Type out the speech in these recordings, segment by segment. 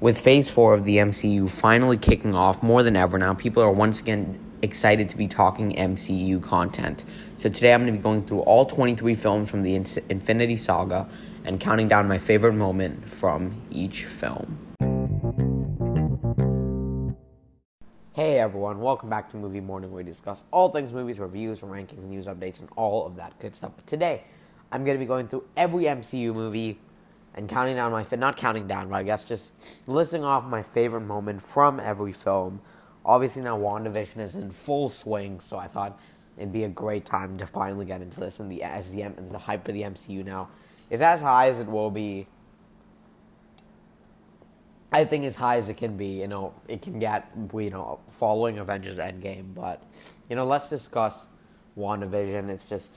with Phase 4 of the MCU finally kicking off more than ever now, people are once again excited to be talking MCU content. So today I'm going to be going through all 23 films from the Infinity Saga and counting down my favorite moment from each film. Hey everyone, welcome back to Movie Morning where we discuss all things movies, reviews, rankings, news updates, and all of that good stuff. But today, I'm going to be going through every MCU movie and counting down my not counting down, but I guess just listing off my favorite moment from every film. Obviously now WandaVision is in full swing, so I thought it'd be a great time to finally get into this and the as the, the hype for the MCU now is as high as it will be. I think as high as it can be, you know, it can get, you know, following Avengers Endgame. But, you know, let's discuss WandaVision. It's just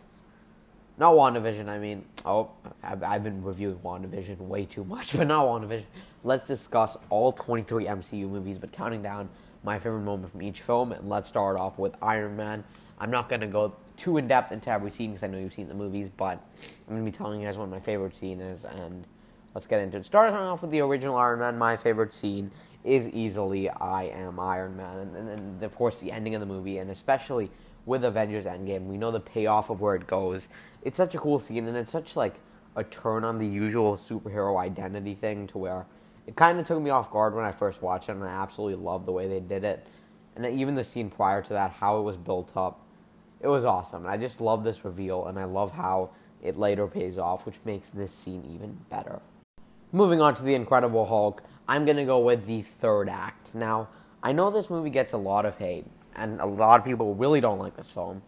not WandaVision, I mean, oh, I've, I've been reviewing WandaVision way too much, but not WandaVision. Let's discuss all 23 MCU movies, but counting down my favorite moment from each film. And let's start off with Iron Man. I'm not going to go too in depth into every scene because I know you've seen the movies, but I'm going to be telling you guys what my favorite scene is, and let's get into it. Starting off with the original Iron Man, my favorite scene is easily I Am Iron Man, and, and, and of course the ending of the movie, and especially with Avengers Endgame. We know the payoff of where it goes. It's such a cool scene, and it's such like a turn on the usual superhero identity thing to where it kind of took me off guard when I first watched it, and I absolutely loved the way they did it. And even the scene prior to that, how it was built up, it was awesome. And I just love this reveal, and I love how it later pays off, which makes this scene even better. Moving on to the Incredible Hulk, I'm gonna go with the third act. Now, I know this movie gets a lot of hate, and a lot of people really don't like this film.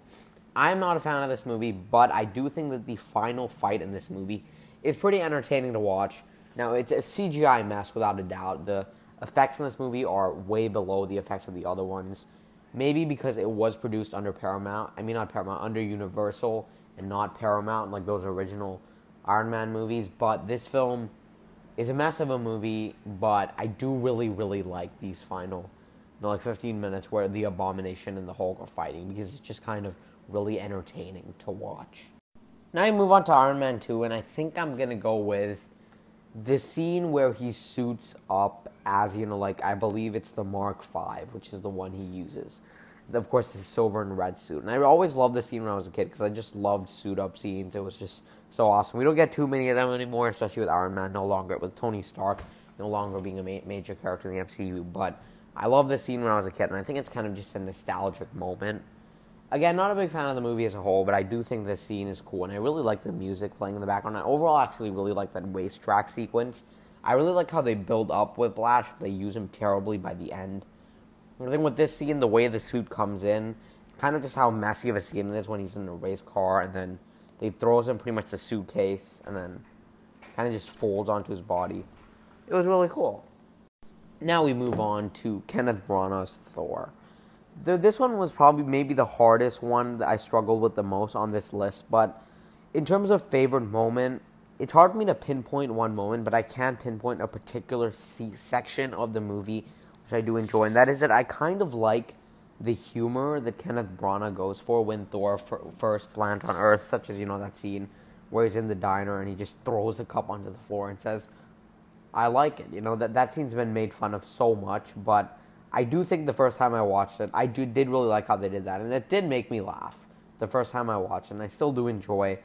I'm not a fan of this movie, but I do think that the final fight in this movie is pretty entertaining to watch. Now, it's a CGI mess without a doubt. The effects in this movie are way below the effects of the other ones. Maybe because it was produced under Paramount. I mean, not Paramount, under Universal and not Paramount, like those original Iron Man movies. But this film is a mess of a movie, but I do really, really like these final you know, like 15 minutes where the Abomination and the Hulk are fighting because it's just kind of really entertaining to watch. Now I move on to Iron Man 2, and I think I'm gonna go with the scene where he suits up as, you know, like I believe it's the Mark V, which is the one he uses. Of course, the silver and red suit. And I always loved this scene when I was a kid because I just loved suit up scenes. It was just so awesome. We don't get too many of them anymore, especially with Iron Man no longer, with Tony Stark no longer being a ma- major character in the MCU. But I love this scene when I was a kid, and I think it's kind of just a nostalgic moment. Again, not a big fan of the movie as a whole, but I do think this scene is cool, and I really like the music playing in the background. I overall actually really like that waist track sequence. I really like how they build up Whiplash, but they use him terribly by the end. I think with this scene, the way the suit comes in, kind of just how messy of a scene it is when he's in a race car, and then they throws him pretty much the suitcase, and then kind of just folds onto his body. It was really cool. Now we move on to Kenneth Branagh's Thor. The, this one was probably maybe the hardest one that I struggled with the most on this list, but in terms of favorite moment, it's hard for me to pinpoint one moment, but I can pinpoint a particular section of the movie which I do enjoy, and that is that I kind of like the humor that Kenneth Branagh goes for when Thor f- first lands on Earth, such as you know that scene where he's in the diner and he just throws the cup onto the floor and says, I like it. You know that that scene's been made fun of so much, but I do think the first time I watched it, I do did really like how they did that, and it did make me laugh the first time I watched. And I still do enjoy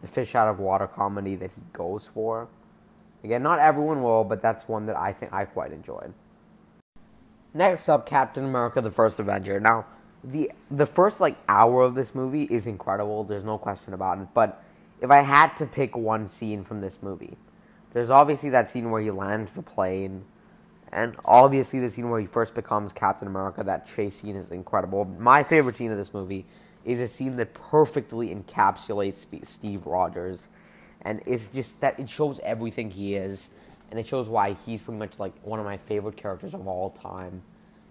the fish out of water comedy that he goes for. Again, not everyone will, but that's one that I think I quite enjoyed. Next up, Captain America: The First Avenger. Now, the the first like hour of this movie is incredible. There's no question about it. But if I had to pick one scene from this movie, there's obviously that scene where he lands the plane, and obviously the scene where he first becomes Captain America. That chase scene is incredible. My favorite scene of this movie is a scene that perfectly encapsulates Steve Rogers, and it's just that it shows everything he is, and it shows why he's pretty much like one of my favorite characters of all time,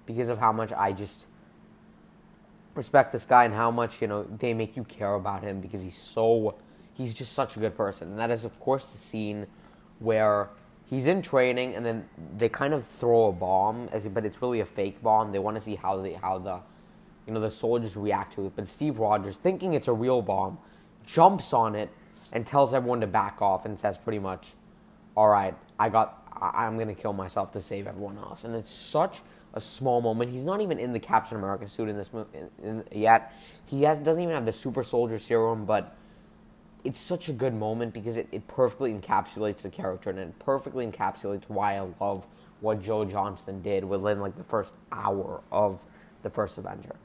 because of how much I just respect this guy and how much you know they make you care about him because he's so he's just such a good person, and that is of course the scene where he's in training and then they kind of throw a bomb as but it's really a fake bomb. They want to see how the how the you know the soldiers react to it. But Steve Rogers, thinking it's a real bomb, jumps on it and tells everyone to back off and says pretty much, "All right, I got I- I'm gonna kill myself to save everyone else. And it's such a small moment. He's not even in the Captain America suit in this movie yet. He has doesn't even have the super soldier serum, but it's such a good moment because it, it perfectly encapsulates the character and it perfectly encapsulates why I love what Joe Johnston did within like the first hour of the first Avenger.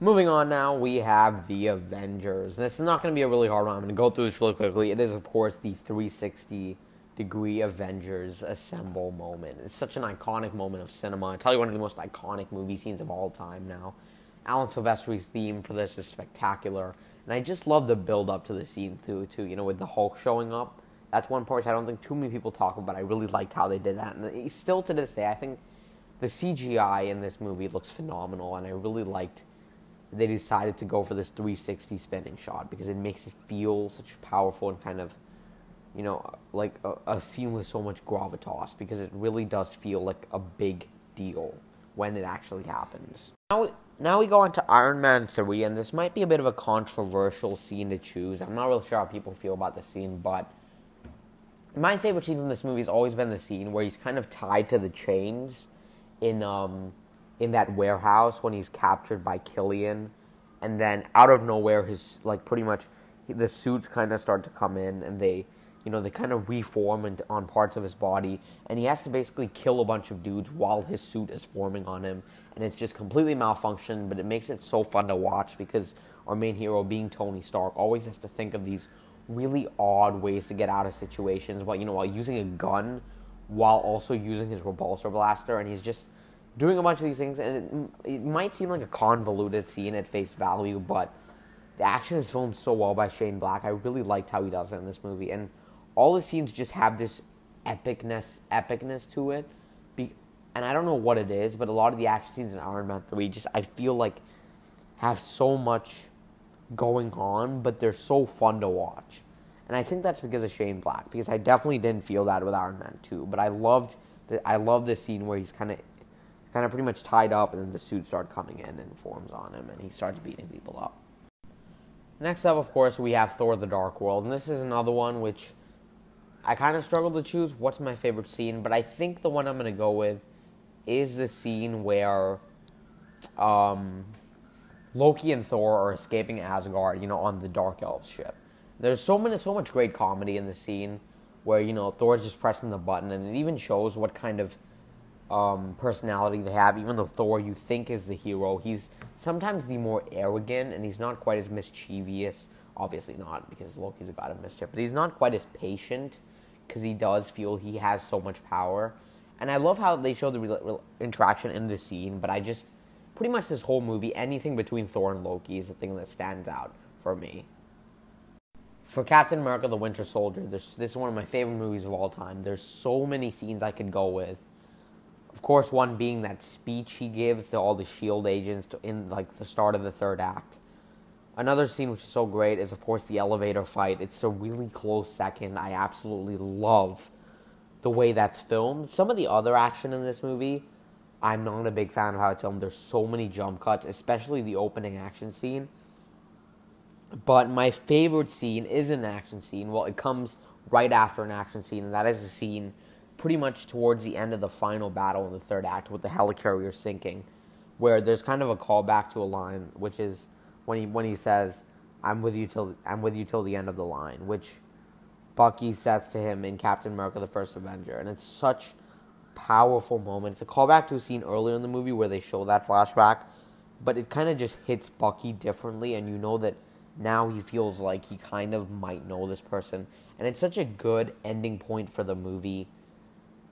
Moving on now, we have the Avengers. This is not going to be a really hard one. I'm going to go through this really quickly. It is, of course, the 360 degree Avengers assemble moment. It's such an iconic moment of cinema. I tell you, one of the most iconic movie scenes of all time now. Alan Silvestri's theme for this is spectacular. And I just love the build up to the scene, too, too, you know, with the Hulk showing up. That's one part I don't think too many people talk about. I really liked how they did that. And still to this day, I think the CGI in this movie looks phenomenal. And I really liked they decided to go for this 360 spinning shot because it makes it feel such powerful and kind of you know like a, a, scene with so much gravitas because it really does feel like a big deal when it actually happens now, now we go on to iron man 3 and this might be a bit of a controversial scene to choose. I'm not really sure how people feel about the scene but my favorite scene from this movie has always been the scene where he's kind of tied to the chains in um in that warehouse when he's captured by Killian, and then out of nowhere, his like pretty much the suits kind of start to come in, and they, you know, they kind of reform and, on parts of his body, and he has to basically kill a bunch of dudes while his suit is forming on him, and it's just completely malfunctioned, but it makes it so fun to watch because our main hero, being Tony Stark, always has to think of these really odd ways to get out of situations, while you know, while using a gun, while also using his repulsor blaster, and he's just doing a bunch of these things, and it, it, might seem like a convoluted scene at face value, but the action is filmed so well by Shane Black. I really liked how he does it in this movie, and all the scenes just have this epicness, epicness to it. And I don't know what it is, but a lot of the action scenes in Iron Man Three just I feel like have so much going on, but they're so fun to watch. And I think that's because of Shane Black, because I definitely didn't feel that with Iron Man 2. But I loved the, I love this scene where he's kind of kind of pretty much tied up, and then the suits start coming in and forms on him, and he starts beating people up. Next up, of course, we have Thor: The Dark World, and this is another one which I kind of struggled to choose what's my favorite scene, but I think the one I'm going to go with is the scene where um, Loki and Thor are escaping Asgard, you know, on the Dark Elves ship. There's so many, so much great comedy in the scene where you know Thor's just pressing the button, and it even shows what kind of um, personality they have. Even though Thor, you think is the hero, he's sometimes the more arrogant, and he's not quite as mischievous. Obviously not, because Loki's a god of mischief, but he's not quite as patient because he does feel he has so much power. And I love how they show the re- re- interaction in the scene, but I just pretty much this whole movie, anything between Thor and Loki is the thing that stands out for me. For Captain America: The Winter Soldier, this this is one of my favorite movies of all time. There's so many scenes I could go with of course, one being that speech he gives to all the Shield agents in like the start of the third act. Another scene which is so great is, of course, the elevator fight. It's a really close second. I absolutely love the way that's filmed. Some of the other action in this movie, I'm not a big fan of how it's filmed. There's so many jump cuts, especially the opening action scene. But my favorite scene is an action scene. Well, it comes right after an action scene, and that is a scene pretty much towards the end of the final battle in the third act with the helicarrier sinking, where there's kind of a callback to a line, which is when he when he says, "I'm with you till I'm with you till the end of the line," which Bucky says to him in Captain America: The First Avenger, and it's such powerful moment. It's a callback to a scene earlier in the movie where they show that flashback, but it kind of just hits Bucky differently, and you know that now he feels like he kind of might know this person, and it's such a good ending point for the movie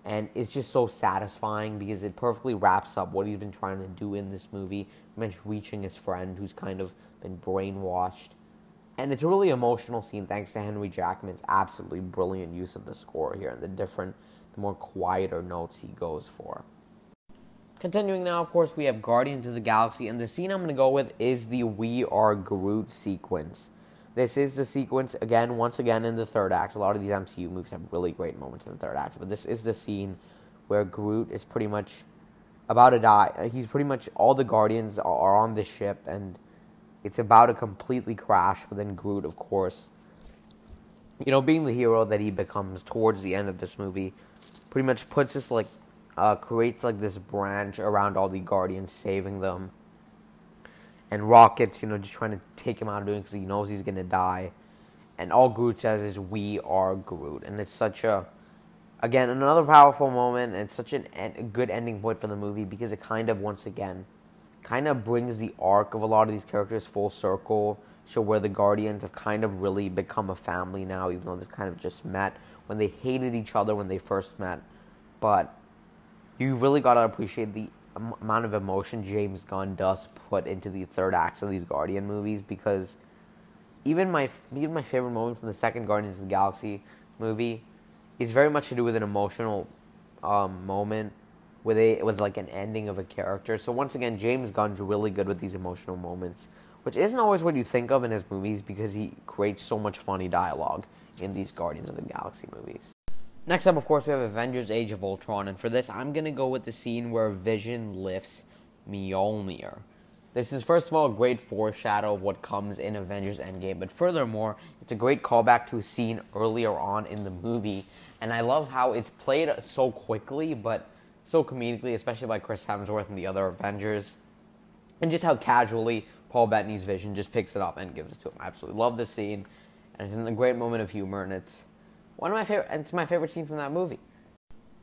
and it's just so satisfying because it perfectly wraps up what he's been trying to do in this movie. reaching his friend who's kind of been brainwashed. And it's a really emotional scene thanks to Henry Jackman's absolutely brilliant use of the score here and the different, the more quieter notes he goes for. Continuing now, of course, we have Guardians of the Galaxy, and the scene I'm going to go with is the We Are Groot sequence. This is the sequence again, once again in the third act. A lot of these MCU movies have really great moments in the third act, but this is the scene where Groot is pretty much about to die. He's pretty much all the Guardians are on this ship, and it's about to completely crash. But then Groot, of course, you know, being the hero that he becomes towards the end of this movie, pretty much puts this like, uh, creates like this branch around all the Guardians, saving them. And Rocket's, you know, just trying to take him out of doing because he knows he's gonna die. And all Groot says is, "We are Groot," and it's such a, again, another powerful moment and such an, a good ending point for the movie because it kind of once again, kind of brings the arc of a lot of these characters full circle show where the Guardians have kind of really become a family now, even though they kind of just met when they hated each other when they first met. But you really got to appreciate the amount of emotion James Gunn does put into the third acts of these Guardian movies because even my even my favorite moment from the second Guardians of the Galaxy movie is very much to do with an emotional um, moment with a with like an ending of a character. So once again, James Gunn's really good with these emotional moments which isn't always what you think of in his movies because he creates so much funny dialogue in these Guardians of the Galaxy movies. Next up, of course, we have Avengers Age of Ultron, and for this, I'm to go with the scene where Vision lifts Mjolnir. This is, first of all, a great foreshadow of what comes in Avengers Endgame, but furthermore, it's a great callback to a scene earlier on in the movie, and I love how it's played so quickly, but so comedically, especially by Chris Hemsworth and the other Avengers, and just how casually Paul Bettany's vision just picks it up and gives it to him. I absolutely love this scene, and it's in a great moment of humor, and it's one of my favorite. It's my favorite scene from that movie.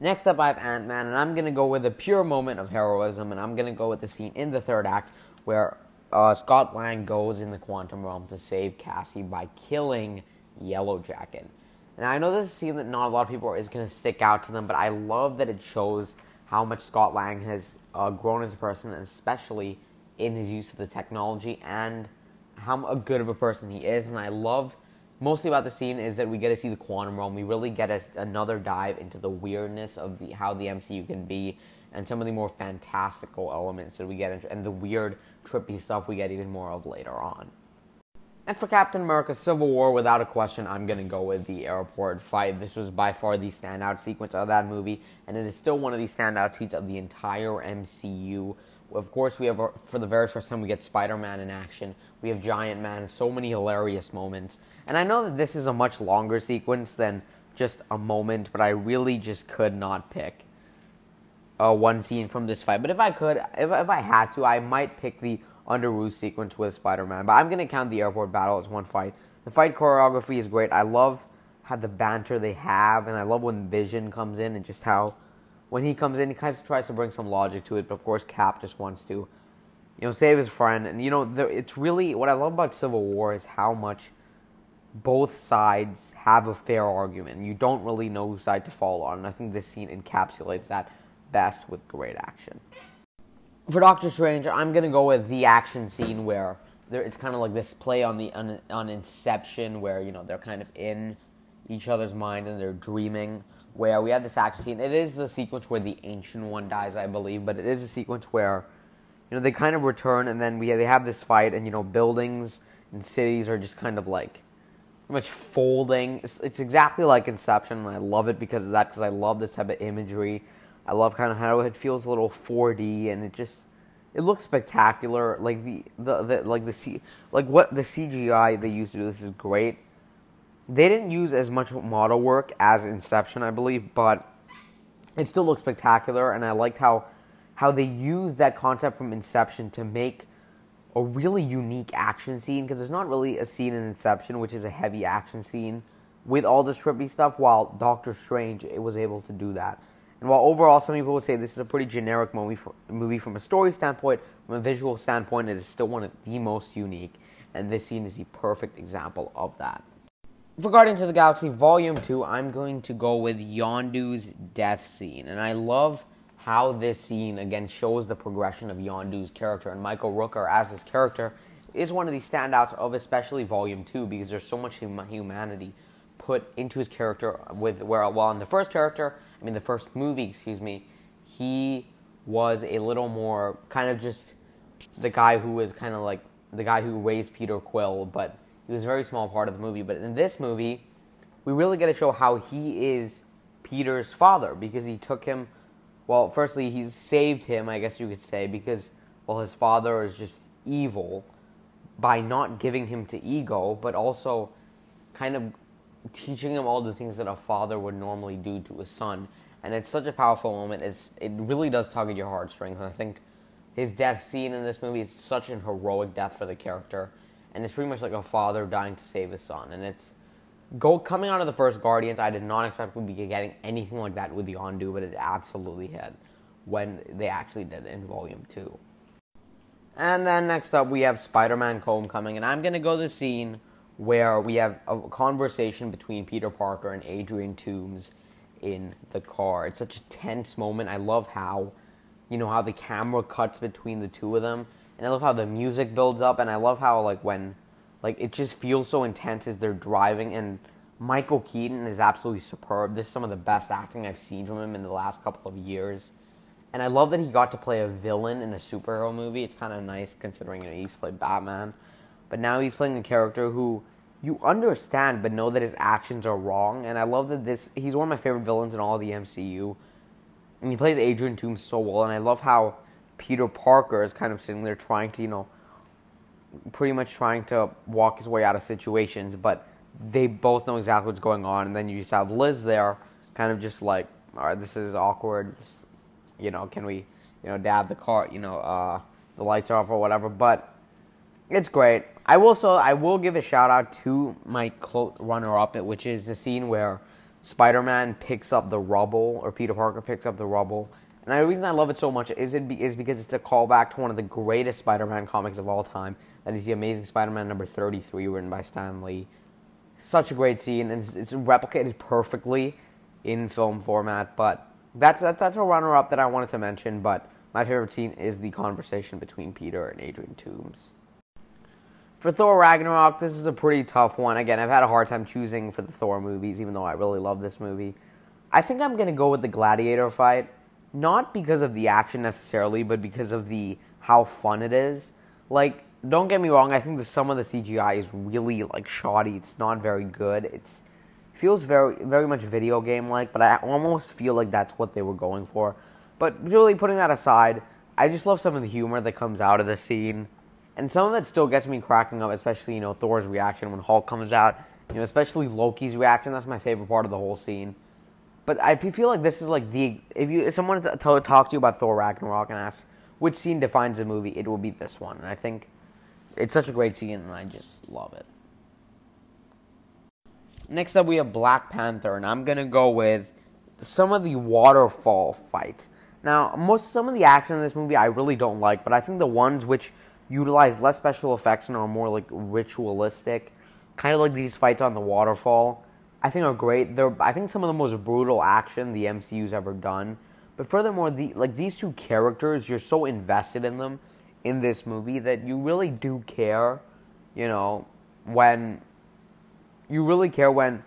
Next up, I have Ant Man, and I'm gonna go with a pure moment of heroism, and I'm gonna go with the scene in the third act where uh, Scott Lang goes in the quantum realm to save Cassie by killing Yellowjacket. And I know this is a scene that not a lot of people is to stick out to them, but I love that it shows how much Scott Lang has uh, grown as a person, especially in his use of the technology and how good of a person he is. And I love mostly about the scene is that we get to see the quantum realm. We really get a, another dive into the weirdness of the, how the MCU can be and some of the more fantastical elements that we get into, and the weird, trippy stuff we get even more of later on. And for Captain America Civil War, without a question, I'm going to go with the airport fight. This was by far the standout sequence of that movie, and it is still one of the standout scenes of the entire MCU. Of course, we have for the very first time we get Spider-Man in action. We have Giant Man. So many hilarious moments, and I know that this is a much longer sequence than just a moment, but I really just could not pick uh, one scene from this fight. But if I could, if, if I had to, I might pick the Underoos sequence with Spider-Man. But I'm gonna count the airport battle as one fight. The fight choreography is great. I love how the banter they have, and I love when Vision comes in and just how when he comes in, he kind of tries to bring some logic to it, but of course, Cap just wants to, you know, save his friend. And you know, the, it's really what I love about Civil War is how much both sides have a fair argument. You don't really know whose side to fall on, and I think this scene encapsulates that best with great action. For Doctor Strange, I'm gonna go with the action scene where there, it's kind of like this play on the on, on Inception, where you know they're kind of in each other's mind and they're dreaming where we have this action scene. It is the sequence where the ancient one dies, I believe, but it is a sequence where you know they kind of return and then we they have this fight and you know buildings and cities are just kind of like much folding. It's, it's, exactly like Inception, and I love it because of that. Because I love this type of imagery. I love kind of how it feels a little 4D, and it just it looks spectacular. Like the the, the like the C, like what the CGI they used to do this is great. They didn't use as much model work as Inception, I believe, but it still looks spectacular. And I liked how how they used that concept from Inception to make a really unique action scene because there's not really a scene in Inception which is a heavy action scene with all this trippy stuff. While Doctor Strange, it was able to do that. And while overall some people would say this is a pretty generic movie, for, movie from a story standpoint, from a visual standpoint, it is still one of the most unique. And this scene is the perfect example of that. For Guardians of the Galaxy Volume 2, I'm going to go with Yondu's death scene. And I love how this scene, again, shows the progression of Yondu's character. And Michael Rooker, as his character, is one of the standouts of especially Volume 2 because there's so much hum- humanity put into his character. With where, While in the first character, I mean, the first movie, excuse me, he was a little more kind of just the guy who was kind of like the guy who raised Peter Quill, but he was a very small part of the movie, but in this movie, we really get to show how he is Peter's father because he took him. Well, firstly, he saved him, I guess you could say, because well, his father is just evil by not giving him to ego, but also kind of teaching him all the things that a father would normally do to his son. And it's such a powerful moment. It's, it really does tug at your heartstrings. And I think his death scene in this movie is such an heroic death for the character. And it's pretty much like a father dying to save his son. And it's go coming out of the first Guardians, I did not expect we'd be getting anything like that with the Yondu, but it absolutely hit when they actually did it in Volume 2. And then next up, we have Spider Man Homecoming. And I'm going to go the scene where we have a conversation between Peter Parker and Adrian Toomes in the car. It's such a tense moment. I love how, you know, how the camera cuts between the two of them, and I love how the music builds up, and I love how like when, like it just feels so intense as they're driving, and Michael Keaton is absolutely superb. This is some of the best acting I've seen from him in the last couple of years. And I love that he got to play a villain in a superhero movie. It's kind of nice considering you know, he's played Batman. But now he's playing a character who you understand but know that his actions are wrong. And I love that this he's one of my favorite villains in all the MCU. And he plays Adrian Toomes so well and I love how Peter Parker is kind of sitting there trying to, you know, pretty much trying to walk his way out of situations, but they both know exactly what's going on and then you just have Liz there kind of just like, all right, this is awkward. you know, can we, you know, dab the car, you know, uh, the lights are off or whatever, but it's great. I will so I will give a shout out to my clo- runner up, which is the scene where Spider Man picks up the rubble, or Peter Parker picks up the rubble. And the reason I love it so much is it be, is because it's a callback to one of the greatest Spider Man comics of all time. That is the Amazing Spider Man number thirty three, written by Stan Lee. Such a great scene, and it's, it's replicated perfectly in film format. But that's that, that's a runner up that I wanted to mention. But my favorite scene is the conversation between Peter and Adrian Toomes. For Thor Ragnarok, this is a pretty tough one. Again, I've had a hard time choosing for the Thor movies, even though I really love this movie. I think I'm going to go with the Gladiator fight, not because of the action necessarily, but because of the how fun it is. Like, don't get me wrong, I think that some of the CGI is really like shoddy. It's not very good. It's feels very very much video game like, but I almost feel like that's what they were going for. But really putting that aside, I just love some of the humor that comes out of the scene and some of it still gets me cracking up, especially you know Thor's reaction when Hulk comes out. You know, especially Loki's reaction. That's my favorite part of the whole scene. But I feel like this is like the if you if someone to talk to you about Thor Ragnarok and ask which scene defines the movie, it will be this one. And I think it's such a great scene, and I just love it. Next up, we have Black Panther, and I'm gonna go with some of the waterfall fights. Now, most some of the action in this movie I really don't like, but I think the ones which utilize less special effects and are more like ritualistic, kind of like these fights on the waterfall. I think are great. They're I think some of the most brutal action the MCU's ever done. But furthermore, the like these two characters, you're so invested in them in this movie that you really do care, you know, when you really care when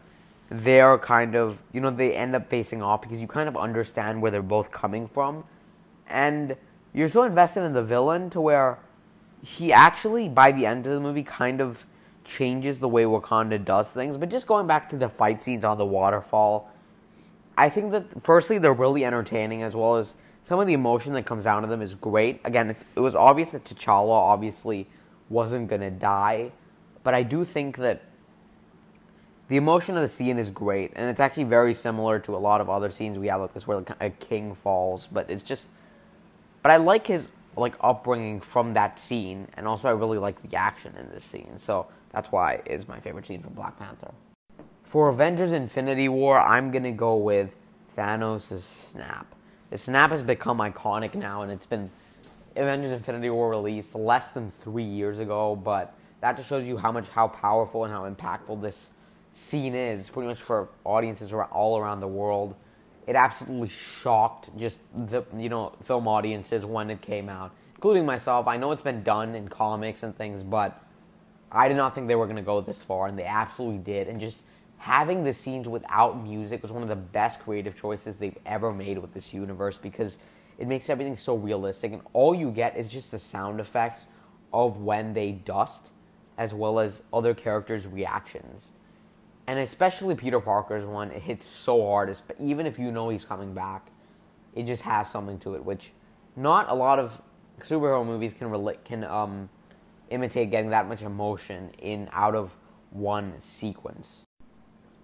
they're kind of, you know, they end up facing off because you kind of understand where they're both coming from. And you're so invested in the villain to where he actually, by the end of the movie, kind of changes the way Wakanda does things. But just going back to the fight scenes on the waterfall, I think that firstly they're really entertaining, as well as some of the emotion that comes out of them is great. Again, it, it was obvious that T'Challa obviously wasn't gonna die, but I do think that the emotion of the scene is great, and it's actually very similar to a lot of other scenes we have like this, where a king falls. But it's just, but I like his like upbringing from that scene, and also I really like the action in this scene. So that's why it is my favorite scene from Black Panther. For Avengers: Infinity War, I'm gonna go with Thanos' snap. The snap has become iconic now, and it's been Avengers: Infinity War released less than three years ago, but that just shows you how much how powerful and how impactful this scene is, pretty much for audiences all around the world it absolutely shocked just the you know film audiences when it came out, including myself. I know it's been done in comics and things, but I did not think they were going to go this far, and they absolutely did. And just having the scenes without music was one of the best creative choices they've ever made with this universe because it makes everything so realistic, and all you get is just the sound effects of when they dust, as well as other characters' reactions and especially Peter Parker's one, it hits so hard. Even if you know he's coming back, it just has something to it, which not a lot of superhero movies can relate can um, imitate getting that much emotion in out of one sequence.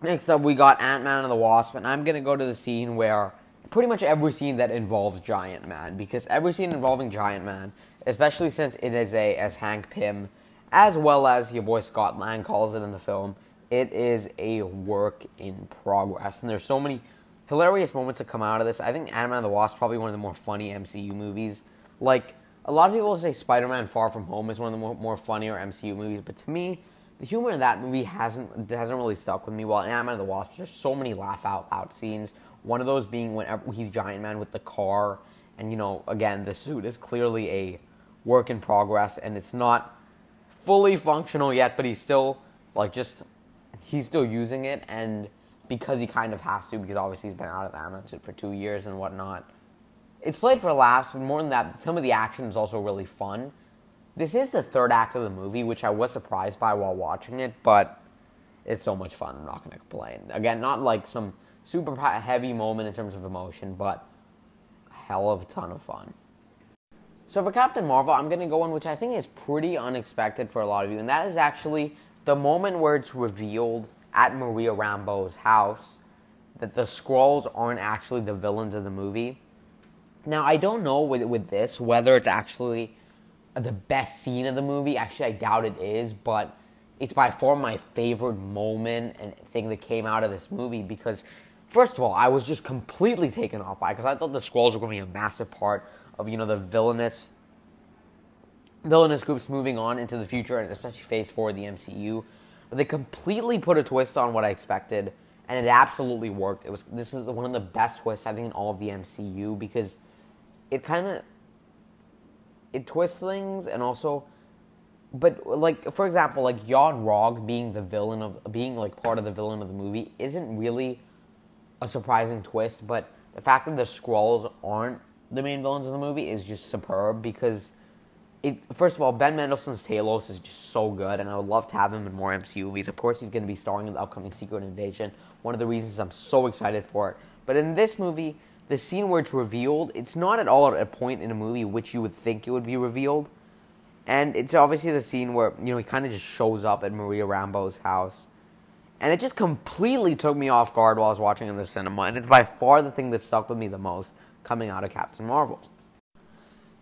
Next up, we got Ant Man and the Wasp, and I'm gonna go to the scene where pretty much every scene that involves Giant Man, because every scene involving Giant Man, especially since it is a, as Hank Pym, as well as your boy Scott Lang calls it in the film, it is a work in progress. And there's so many hilarious moments that come out of this. I think Ant Man and the Wasp is probably one of the more funny MCU movies. Like, a lot of people say Spider Man Far From Home is one of the more, more funnier MCU movies, but to me, the humor in that movie hasn't hasn't really stuck with me. While in Ant Man and the Wasp, there's so many laugh out loud scenes. One of those being when he's Giant Man with the car, and you know, again, the suit is clearly a work in progress, and it's not fully functional yet, but he's still like just he's still using it, and because he kind of has to, because obviously he's been out of Ant-Man for two years and whatnot. It's played for laughs, but more than that, some of the action is also really fun. This is the third act of the movie, which I was surprised by while watching it, but it's so much fun. I'm not going to complain. Again, not like some super heavy moment in terms of emotion, but a hell of a ton of fun. So for Captain Marvel, I'm going to go in which I think is pretty unexpected for a lot of you, and that is actually the moment where it's revealed at Maria Rambeau's house that the Skrulls aren't actually the villains of the movie. Now, I don't know with, with this whether it's actually the best scene of the movie. Actually, I doubt it is, but it's by far my favorite moment and thing that came out of this movie because, first of all, I was just completely taken off by because I thought the Skrulls were going to be a massive part of you know the villainous villainous groups moving on into the future and especially Phase Four of the MCU. But they completely put a twist on what I expected, and it absolutely worked. It was this is one of the best twists I think in all of the MCU because it kind of it twists things and also but like for example like Yon-Rogg being the villain of being like part of the villain of the movie isn't really a surprising twist but the fact that the Skrulls aren't the main villains of the movie is just superb because it first of all Ben Mendelsohn's Talos is just so good and I would love to have him in more MCU movies of course he's going to be starring in the upcoming Secret Invasion one of the reasons I'm so excited for it but in this movie the scene where it's revealed, it's not at all at a point in a movie which you would think it would be revealed. And it's obviously the scene where, you know, he kind of just shows up at Maria Rambeau's house. And it just completely took me off guard while I was watching in the cinema. And it's by far the thing that stuck with me the most coming out of Captain Marvel.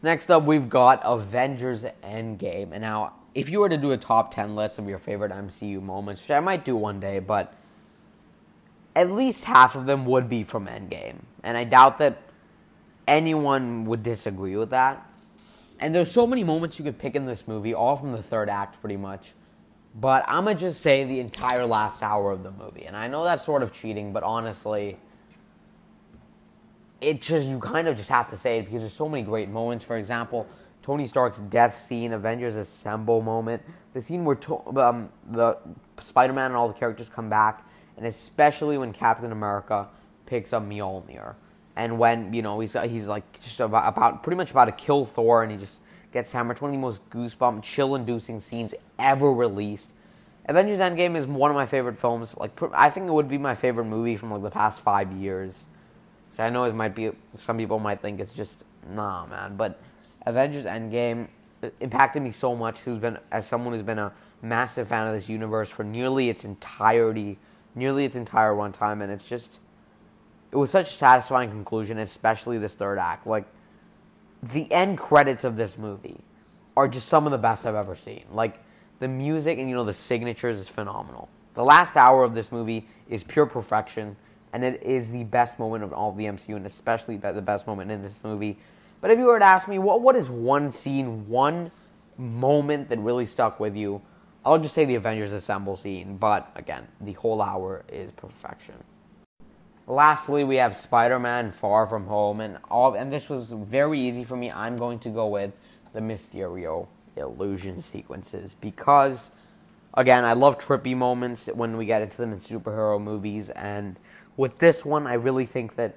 Next up, we've got Avengers Endgame. And now, if you were to do a top 10 list of your favorite MCU moments, which I might do one day, but at least half of them would be from Endgame. And I doubt that anyone would disagree with that. And there's so many moments you could pick in this movie, all from the third act pretty much. But I'm going to just say the entire last hour of the movie. And I know that's sort of cheating, but honestly, it just, you kind of just have to say it because there's so many great moments. For example, Tony Stark's death scene, Avengers Assemble moment, the scene where to- um, the Spider Man and all the characters come back and especially when Captain America picks up Mjolnir, and when you know he's he's like just about, about pretty much about to kill Thor, and he just gets hammered. It's one of the most goosebump, chill-inducing scenes ever released. Avengers Endgame is one of my favorite films. Like I think it would be my favorite movie from like the past five years. So I know it might be some people might think it's just nah, man. But Avengers Endgame impacted me so much. Who's been as someone who's been a massive fan of this universe for nearly its entirety nearly its entire runtime, and it's just it was such a satisfying conclusion, especially this third act. Like the end credits of this movie are just some of the best I've ever seen. Like the music and you know the signatures is phenomenal. The last hour of this movie is pure perfection, and it is the best moment of all of the MCU, and especially the best moment in this movie. But if you were to ask me, what what is one scene, one moment that really stuck with you? I'll just say the Avengers Assemble scene, but again, the whole hour is perfection. Lastly, we have Spider-Man Far From Home, and all, and this was very easy for me. I'm going to go with the Mysterio illusion sequences because, again, I love trippy moments when we get into them in superhero movies, and with this one, I really think that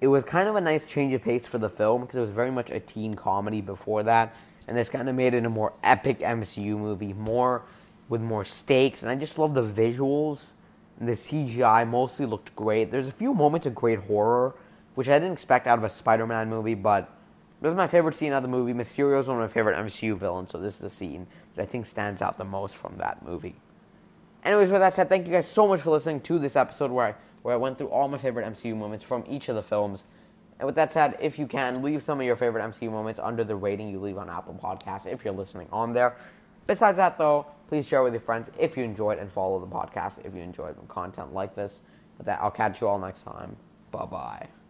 it was kind of a nice change of pace for the film because it was very much a teen comedy before that and this kind of made it a more epic MCU movie, more with more stakes. And I just love the visuals. And the CGI mostly looked great. There's a few moments of great horror, which I didn't expect out of a Spider-Man movie, but this is my favorite scene of the movie. Mysterio is one of my favorite MCU villains, so this is the scene that I think stands out the most from that movie. Anyways, with that said, thank you guys so much for listening to this episode where I, where I went through all my favorite MCU moments from each of the films. And with that said, if you can, leave some of your favorite MCU moments under the rating you leave on Apple Podcasts if you're listening on there. Besides that, though, please share with your friends if you enjoyed and follow the podcast if you enjoyed content like this. With that, I'll catch you all next time. Bye bye.